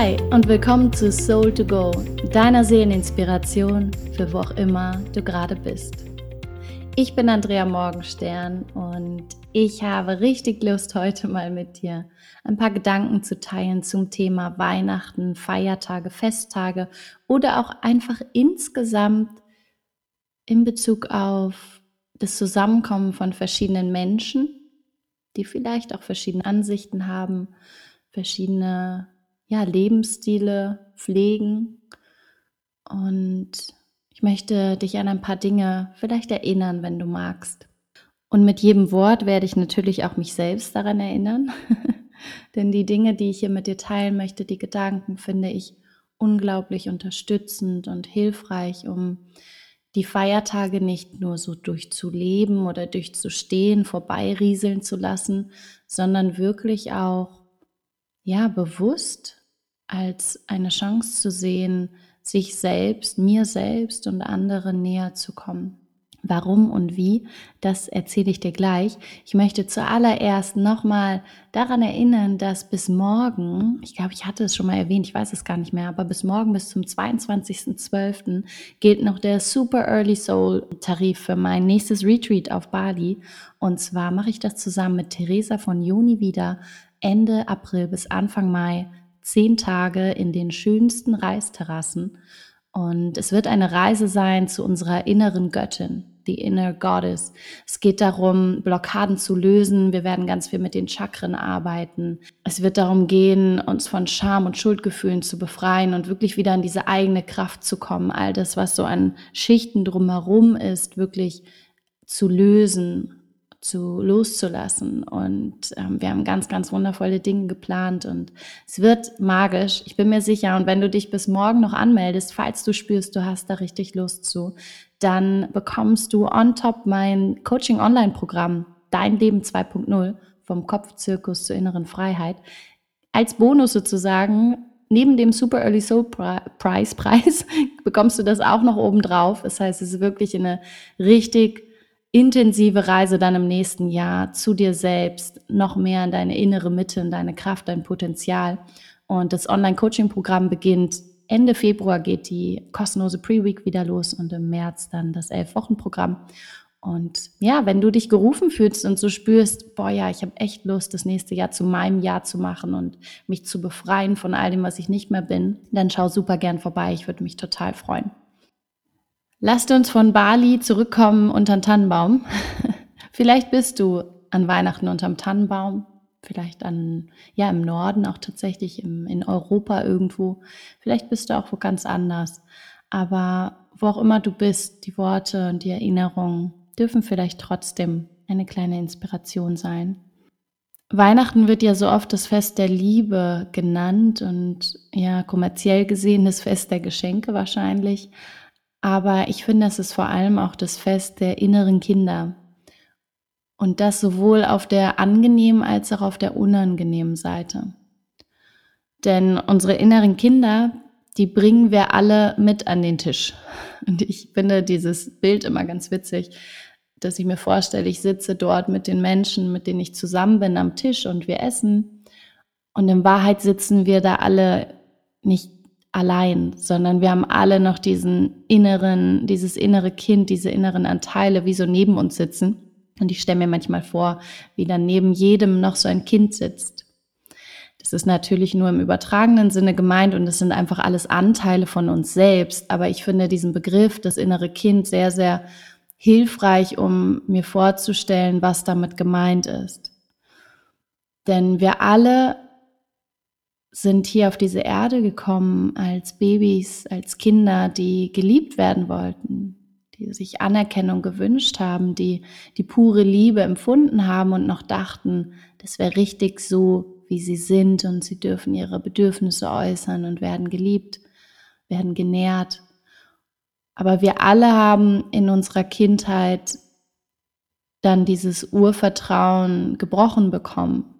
Hi und willkommen zu Soul to Go, deiner Seeleninspiration für wo auch immer du gerade bist. Ich bin Andrea Morgenstern und ich habe richtig Lust, heute mal mit dir ein paar Gedanken zu teilen zum Thema Weihnachten, Feiertage, Festtage oder auch einfach insgesamt in Bezug auf das Zusammenkommen von verschiedenen Menschen, die vielleicht auch verschiedene Ansichten haben, verschiedene ja, Lebensstile pflegen. Und ich möchte dich an ein paar Dinge vielleicht erinnern, wenn du magst. Und mit jedem Wort werde ich natürlich auch mich selbst daran erinnern. Denn die Dinge, die ich hier mit dir teilen möchte, die Gedanken, finde ich unglaublich unterstützend und hilfreich, um die Feiertage nicht nur so durchzuleben oder durchzustehen, vorbeirieseln zu lassen, sondern wirklich auch ja bewusst als eine Chance zu sehen, sich selbst, mir selbst und anderen näher zu kommen. Warum und wie, das erzähle ich dir gleich. Ich möchte zuallererst nochmal daran erinnern, dass bis morgen, ich glaube, ich hatte es schon mal erwähnt, ich weiß es gar nicht mehr, aber bis morgen, bis zum 22.12. gilt noch der Super Early Soul Tarif für mein nächstes Retreat auf Bali. Und zwar mache ich das zusammen mit Theresa von Juni wieder Ende April bis Anfang Mai zehn Tage in den schönsten Reisterrassen. Und es wird eine Reise sein zu unserer inneren Göttin, die Inner Goddess. Es geht darum, Blockaden zu lösen. Wir werden ganz viel mit den Chakren arbeiten. Es wird darum gehen, uns von Scham und Schuldgefühlen zu befreien und wirklich wieder in diese eigene Kraft zu kommen. All das, was so an Schichten drumherum ist, wirklich zu lösen zu loszulassen. Und ähm, wir haben ganz, ganz wundervolle Dinge geplant und es wird magisch. Ich bin mir sicher. Und wenn du dich bis morgen noch anmeldest, falls du spürst, du hast da richtig Lust zu, dann bekommst du on top mein Coaching Online Programm Dein Leben 2.0 vom Kopfzirkus zur inneren Freiheit als Bonus sozusagen neben dem Super Early Soul Prize Preis bekommst du das auch noch oben drauf. Das heißt, es ist wirklich eine richtig intensive Reise dann im nächsten Jahr zu dir selbst, noch mehr in deine innere Mitte, in deine Kraft, dein Potenzial. Und das Online-Coaching-Programm beginnt Ende Februar geht die kostenlose Pre-Week wieder los und im März dann das Elf-Wochen-Programm. Und ja, wenn du dich gerufen fühlst und so spürst, boah ja, ich habe echt Lust, das nächste Jahr zu meinem Jahr zu machen und mich zu befreien von all dem, was ich nicht mehr bin, dann schau super gern vorbei. Ich würde mich total freuen. Lasst uns von Bali zurückkommen unter den Tannenbaum. vielleicht bist du an Weihnachten unterm Tannenbaum, vielleicht an, ja, im Norden auch tatsächlich im, in Europa irgendwo. Vielleicht bist du auch wo ganz anders. Aber wo auch immer du bist, die Worte und die Erinnerungen dürfen vielleicht trotzdem eine kleine Inspiration sein. Weihnachten wird ja so oft das Fest der Liebe genannt und ja, kommerziell gesehen das Fest der Geschenke wahrscheinlich. Aber ich finde, es ist vor allem auch das Fest der inneren Kinder. Und das sowohl auf der angenehmen als auch auf der unangenehmen Seite. Denn unsere inneren Kinder, die bringen wir alle mit an den Tisch. Und ich finde dieses Bild immer ganz witzig, dass ich mir vorstelle, ich sitze dort mit den Menschen, mit denen ich zusammen bin, am Tisch und wir essen. Und in Wahrheit sitzen wir da alle nicht allein, sondern wir haben alle noch diesen inneren, dieses innere Kind, diese inneren Anteile wie so neben uns sitzen. Und ich stelle mir manchmal vor, wie dann neben jedem noch so ein Kind sitzt. Das ist natürlich nur im übertragenen Sinne gemeint und es sind einfach alles Anteile von uns selbst. Aber ich finde diesen Begriff, das innere Kind, sehr, sehr hilfreich, um mir vorzustellen, was damit gemeint ist. Denn wir alle sind hier auf diese Erde gekommen als Babys, als Kinder, die geliebt werden wollten, die sich Anerkennung gewünscht haben, die die pure Liebe empfunden haben und noch dachten, das wäre richtig so, wie sie sind und sie dürfen ihre Bedürfnisse äußern und werden geliebt, werden genährt. Aber wir alle haben in unserer Kindheit dann dieses Urvertrauen gebrochen bekommen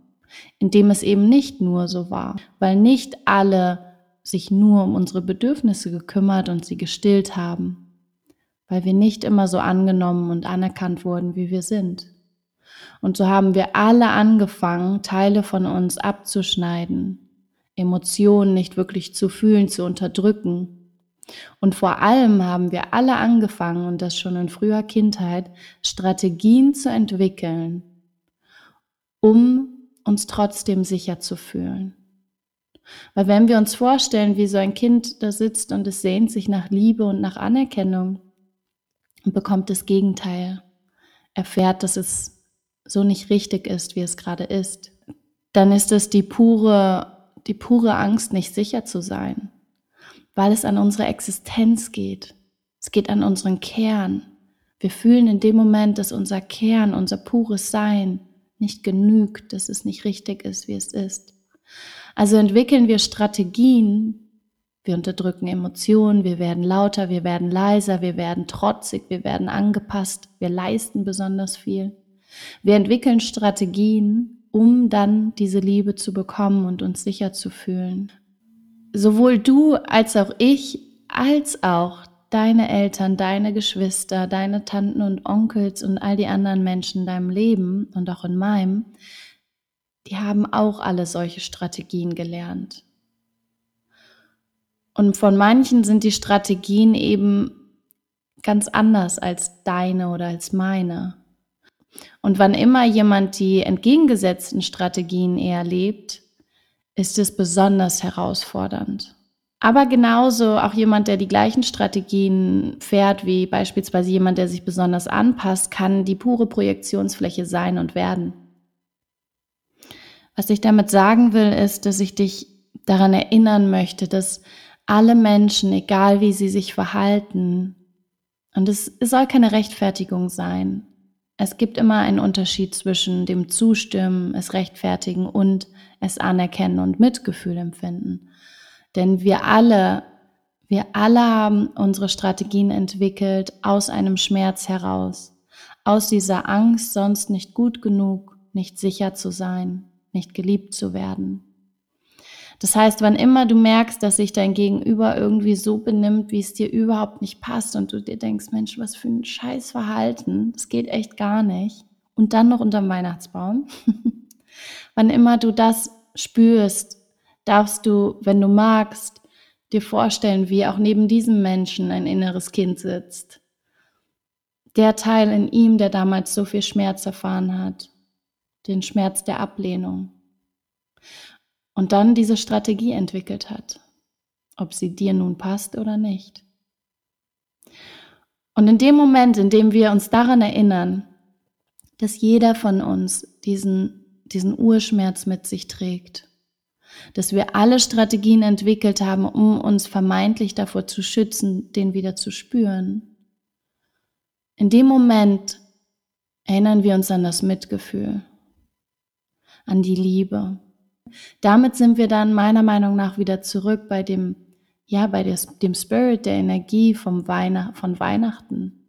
in dem es eben nicht nur so war, weil nicht alle sich nur um unsere Bedürfnisse gekümmert und sie gestillt haben, weil wir nicht immer so angenommen und anerkannt wurden, wie wir sind. Und so haben wir alle angefangen, Teile von uns abzuschneiden, Emotionen nicht wirklich zu fühlen, zu unterdrücken. Und vor allem haben wir alle angefangen, und das schon in früher Kindheit, Strategien zu entwickeln, um uns trotzdem sicher zu fühlen. Weil wenn wir uns vorstellen, wie so ein Kind da sitzt und es sehnt sich nach Liebe und nach Anerkennung und bekommt das Gegenteil, erfährt, dass es so nicht richtig ist, wie es gerade ist, dann ist es die pure, die pure Angst, nicht sicher zu sein, weil es an unsere Existenz geht. Es geht an unseren Kern. Wir fühlen in dem Moment, dass unser Kern, unser pures Sein nicht genügt, dass es nicht richtig ist, wie es ist. Also entwickeln wir Strategien, wir unterdrücken Emotionen, wir werden lauter, wir werden leiser, wir werden trotzig, wir werden angepasst, wir leisten besonders viel. Wir entwickeln Strategien, um dann diese Liebe zu bekommen und uns sicher zu fühlen. Sowohl du als auch ich, als auch deine Eltern, deine Geschwister, deine Tanten und Onkels und all die anderen Menschen in deinem Leben und auch in meinem, die haben auch alle solche Strategien gelernt. Und von manchen sind die Strategien eben ganz anders als deine oder als meine. Und wann immer jemand die entgegengesetzten Strategien eher lebt, ist es besonders herausfordernd. Aber genauso auch jemand, der die gleichen Strategien fährt, wie beispielsweise jemand, der sich besonders anpasst, kann die pure Projektionsfläche sein und werden. Was ich damit sagen will, ist, dass ich dich daran erinnern möchte, dass alle Menschen, egal wie sie sich verhalten, und es, soll keine Rechtfertigung sein, es gibt immer einen Unterschied zwischen dem Zustimmen, es rechtfertigen und es anerkennen und Mitgefühl empfinden. Denn wir alle, wir alle haben unsere Strategien entwickelt aus einem Schmerz heraus, aus dieser Angst, sonst nicht gut genug, nicht sicher zu sein, nicht geliebt zu werden. Das heißt, wann immer du merkst, dass sich dein Gegenüber irgendwie so benimmt, wie es dir überhaupt nicht passt und du dir denkst, Mensch, was für ein scheiß Verhalten, das geht echt gar nicht. Und dann noch unterm Weihnachtsbaum. wann immer du das spürst, darfst du, wenn du magst, dir vorstellen, wie auch neben diesem Menschen ein inneres Kind sitzt. Der Teil in ihm, der damals so viel Schmerz erfahren hat den Schmerz der Ablehnung. Und dann diese Strategie entwickelt hat, ob sie dir nun passt oder nicht. Und in dem Moment, in dem wir uns daran erinnern, dass jeder von uns diesen, diesen Urschmerz mit sich trägt, dass wir alle Strategien entwickelt haben, um uns vermeintlich davor zu schützen, den wieder zu spüren. In dem Moment erinnern wir uns an das Mitgefühl an die Liebe. Damit sind wir dann meiner Meinung nach wieder zurück bei dem, ja, bei dem Spirit der Energie vom Weihnacht, von Weihnachten.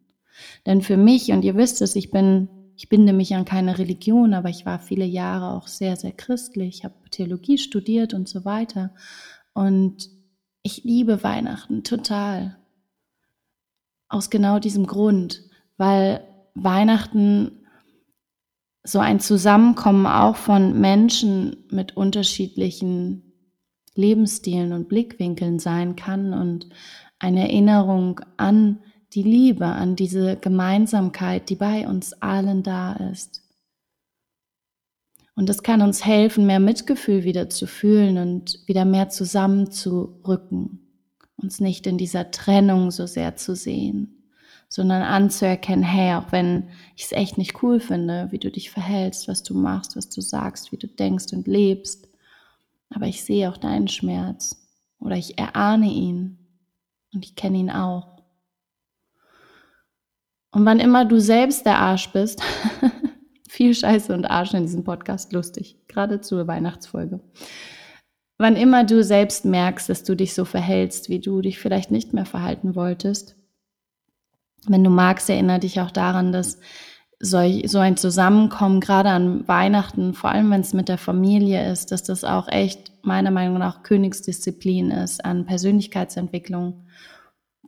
Denn für mich, und ihr wisst es, ich bin, ich binde mich an keine Religion, aber ich war viele Jahre auch sehr, sehr christlich, ich habe Theologie studiert und so weiter. Und ich liebe Weihnachten total. Aus genau diesem Grund, weil Weihnachten so ein Zusammenkommen auch von Menschen mit unterschiedlichen Lebensstilen und Blickwinkeln sein kann und eine Erinnerung an die Liebe, an diese Gemeinsamkeit, die bei uns allen da ist. Und das kann uns helfen, mehr Mitgefühl wieder zu fühlen und wieder mehr zusammenzurücken, uns nicht in dieser Trennung so sehr zu sehen sondern anzuerkennen, hey, auch wenn ich es echt nicht cool finde, wie du dich verhältst, was du machst, was du sagst, wie du denkst und lebst, aber ich sehe auch deinen Schmerz oder ich erahne ihn und ich kenne ihn auch. Und wann immer du selbst der Arsch bist, viel Scheiße und Arsch in diesem Podcast, lustig, gerade zur Weihnachtsfolge. Wann immer du selbst merkst, dass du dich so verhältst, wie du dich vielleicht nicht mehr verhalten wolltest, wenn du magst, erinnere dich auch daran, dass so ein Zusammenkommen, gerade an Weihnachten, vor allem wenn es mit der Familie ist, dass das auch echt meiner Meinung nach Königsdisziplin ist an Persönlichkeitsentwicklung.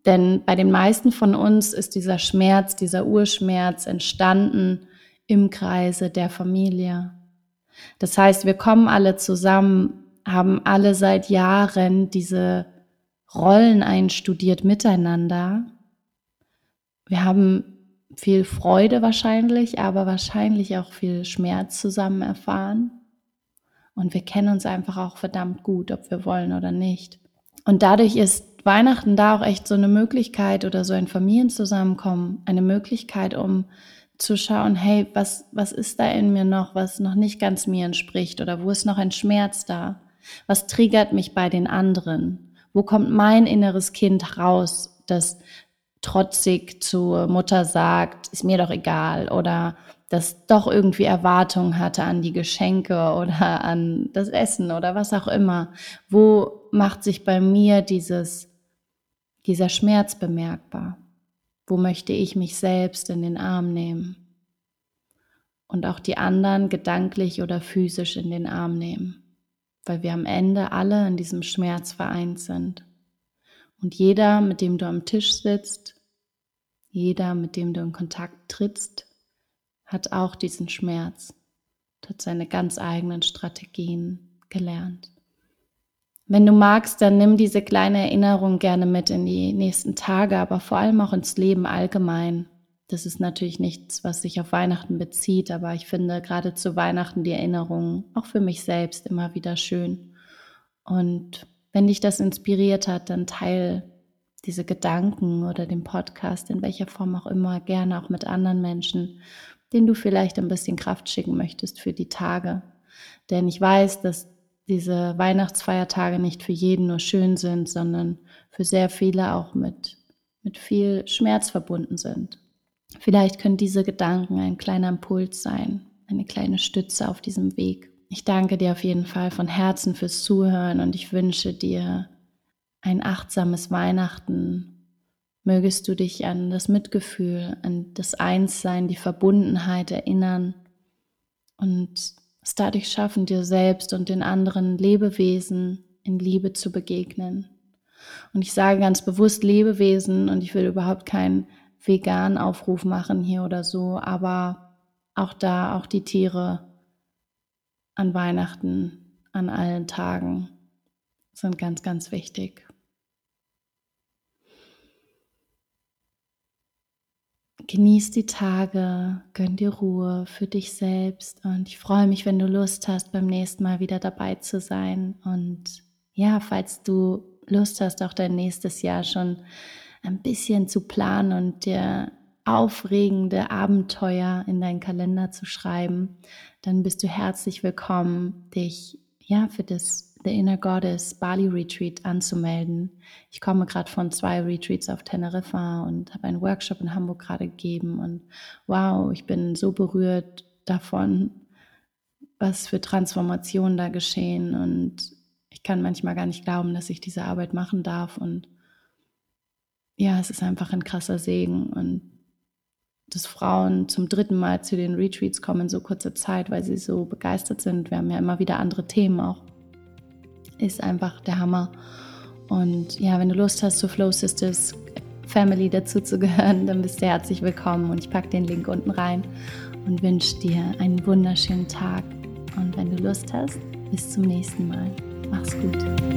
Denn bei den meisten von uns ist dieser Schmerz, dieser Urschmerz entstanden im Kreise der Familie. Das heißt, wir kommen alle zusammen haben alle seit Jahren diese Rollen einstudiert miteinander. Wir haben viel Freude wahrscheinlich, aber wahrscheinlich auch viel Schmerz zusammen erfahren. Und wir kennen uns einfach auch verdammt gut, ob wir wollen oder nicht. Und dadurch ist Weihnachten da auch echt so eine Möglichkeit oder so ein Familienzusammenkommen, eine Möglichkeit, um zu schauen, hey, was, was ist da in mir noch, was noch nicht ganz mir entspricht oder wo ist noch ein Schmerz da? Was triggert mich bei den anderen? Wo kommt mein inneres Kind raus, das trotzig zur Mutter sagt, ist mir doch egal oder das doch irgendwie Erwartungen hatte an die Geschenke oder an das Essen oder was auch immer. Wo macht sich bei mir dieses, dieser Schmerz bemerkbar? Wo möchte ich mich selbst in den Arm nehmen? Und auch die anderen gedanklich oder physisch in den Arm nehmen, weil wir am Ende alle in diesem Schmerz vereint sind. Und jeder, mit dem du am Tisch sitzt, jeder, mit dem du in Kontakt trittst, hat auch diesen Schmerz, hat seine ganz eigenen Strategien gelernt. Wenn du magst, dann nimm diese kleine Erinnerung gerne mit in die nächsten Tage, aber vor allem auch ins Leben allgemein. Das ist natürlich nichts, was sich auf Weihnachten bezieht, aber ich finde gerade zu Weihnachten die Erinnerung auch für mich selbst immer wieder schön. Und wenn dich das inspiriert hat, dann teil diese Gedanken oder den Podcast in welcher Form auch immer gerne auch mit anderen Menschen, denen du vielleicht ein bisschen Kraft schicken möchtest für die Tage. Denn ich weiß, dass diese Weihnachtsfeiertage nicht für jeden nur schön sind, sondern für sehr viele auch mit, mit viel Schmerz verbunden sind. Vielleicht können diese Gedanken ein kleiner Impuls sein, eine kleine Stütze auf diesem Weg. Ich danke dir auf jeden Fall von Herzen fürs Zuhören und ich wünsche dir ein achtsames Weihnachten. Mögest du dich an das Mitgefühl, an das Einssein, die Verbundenheit erinnern und es dadurch schaffen, dir selbst und den anderen Lebewesen in Liebe zu begegnen. Und ich sage ganz bewusst Lebewesen und ich will überhaupt keinen veganen Aufruf machen hier oder so, aber auch da, auch die Tiere an Weihnachten, an allen Tagen sind ganz, ganz wichtig. Genieß die Tage, gönn dir Ruhe für dich selbst und ich freue mich, wenn du Lust hast, beim nächsten Mal wieder dabei zu sein. Und ja, falls du Lust hast, auch dein nächstes Jahr schon ein bisschen zu planen und dir aufregende Abenteuer in deinen Kalender zu schreiben, dann bist du herzlich willkommen, dich ja für das The Inner Goddess Bali Retreat anzumelden. Ich komme gerade von zwei Retreats auf Teneriffa und habe einen Workshop in Hamburg gerade gegeben und wow, ich bin so berührt davon, was für Transformationen da geschehen und ich kann manchmal gar nicht glauben, dass ich diese Arbeit machen darf und ja, es ist einfach ein krasser Segen und dass Frauen zum dritten Mal zu den Retreats kommen in so kurzer Zeit, weil sie so begeistert sind. Wir haben ja immer wieder andere Themen auch ist einfach der Hammer. Und ja, wenn du Lust hast, zur Flow Sisters Family dazu zu gehören, dann bist du herzlich willkommen und ich packe den Link unten rein und wünsche dir einen wunderschönen Tag. Und wenn du Lust hast, bis zum nächsten Mal. Mach's gut.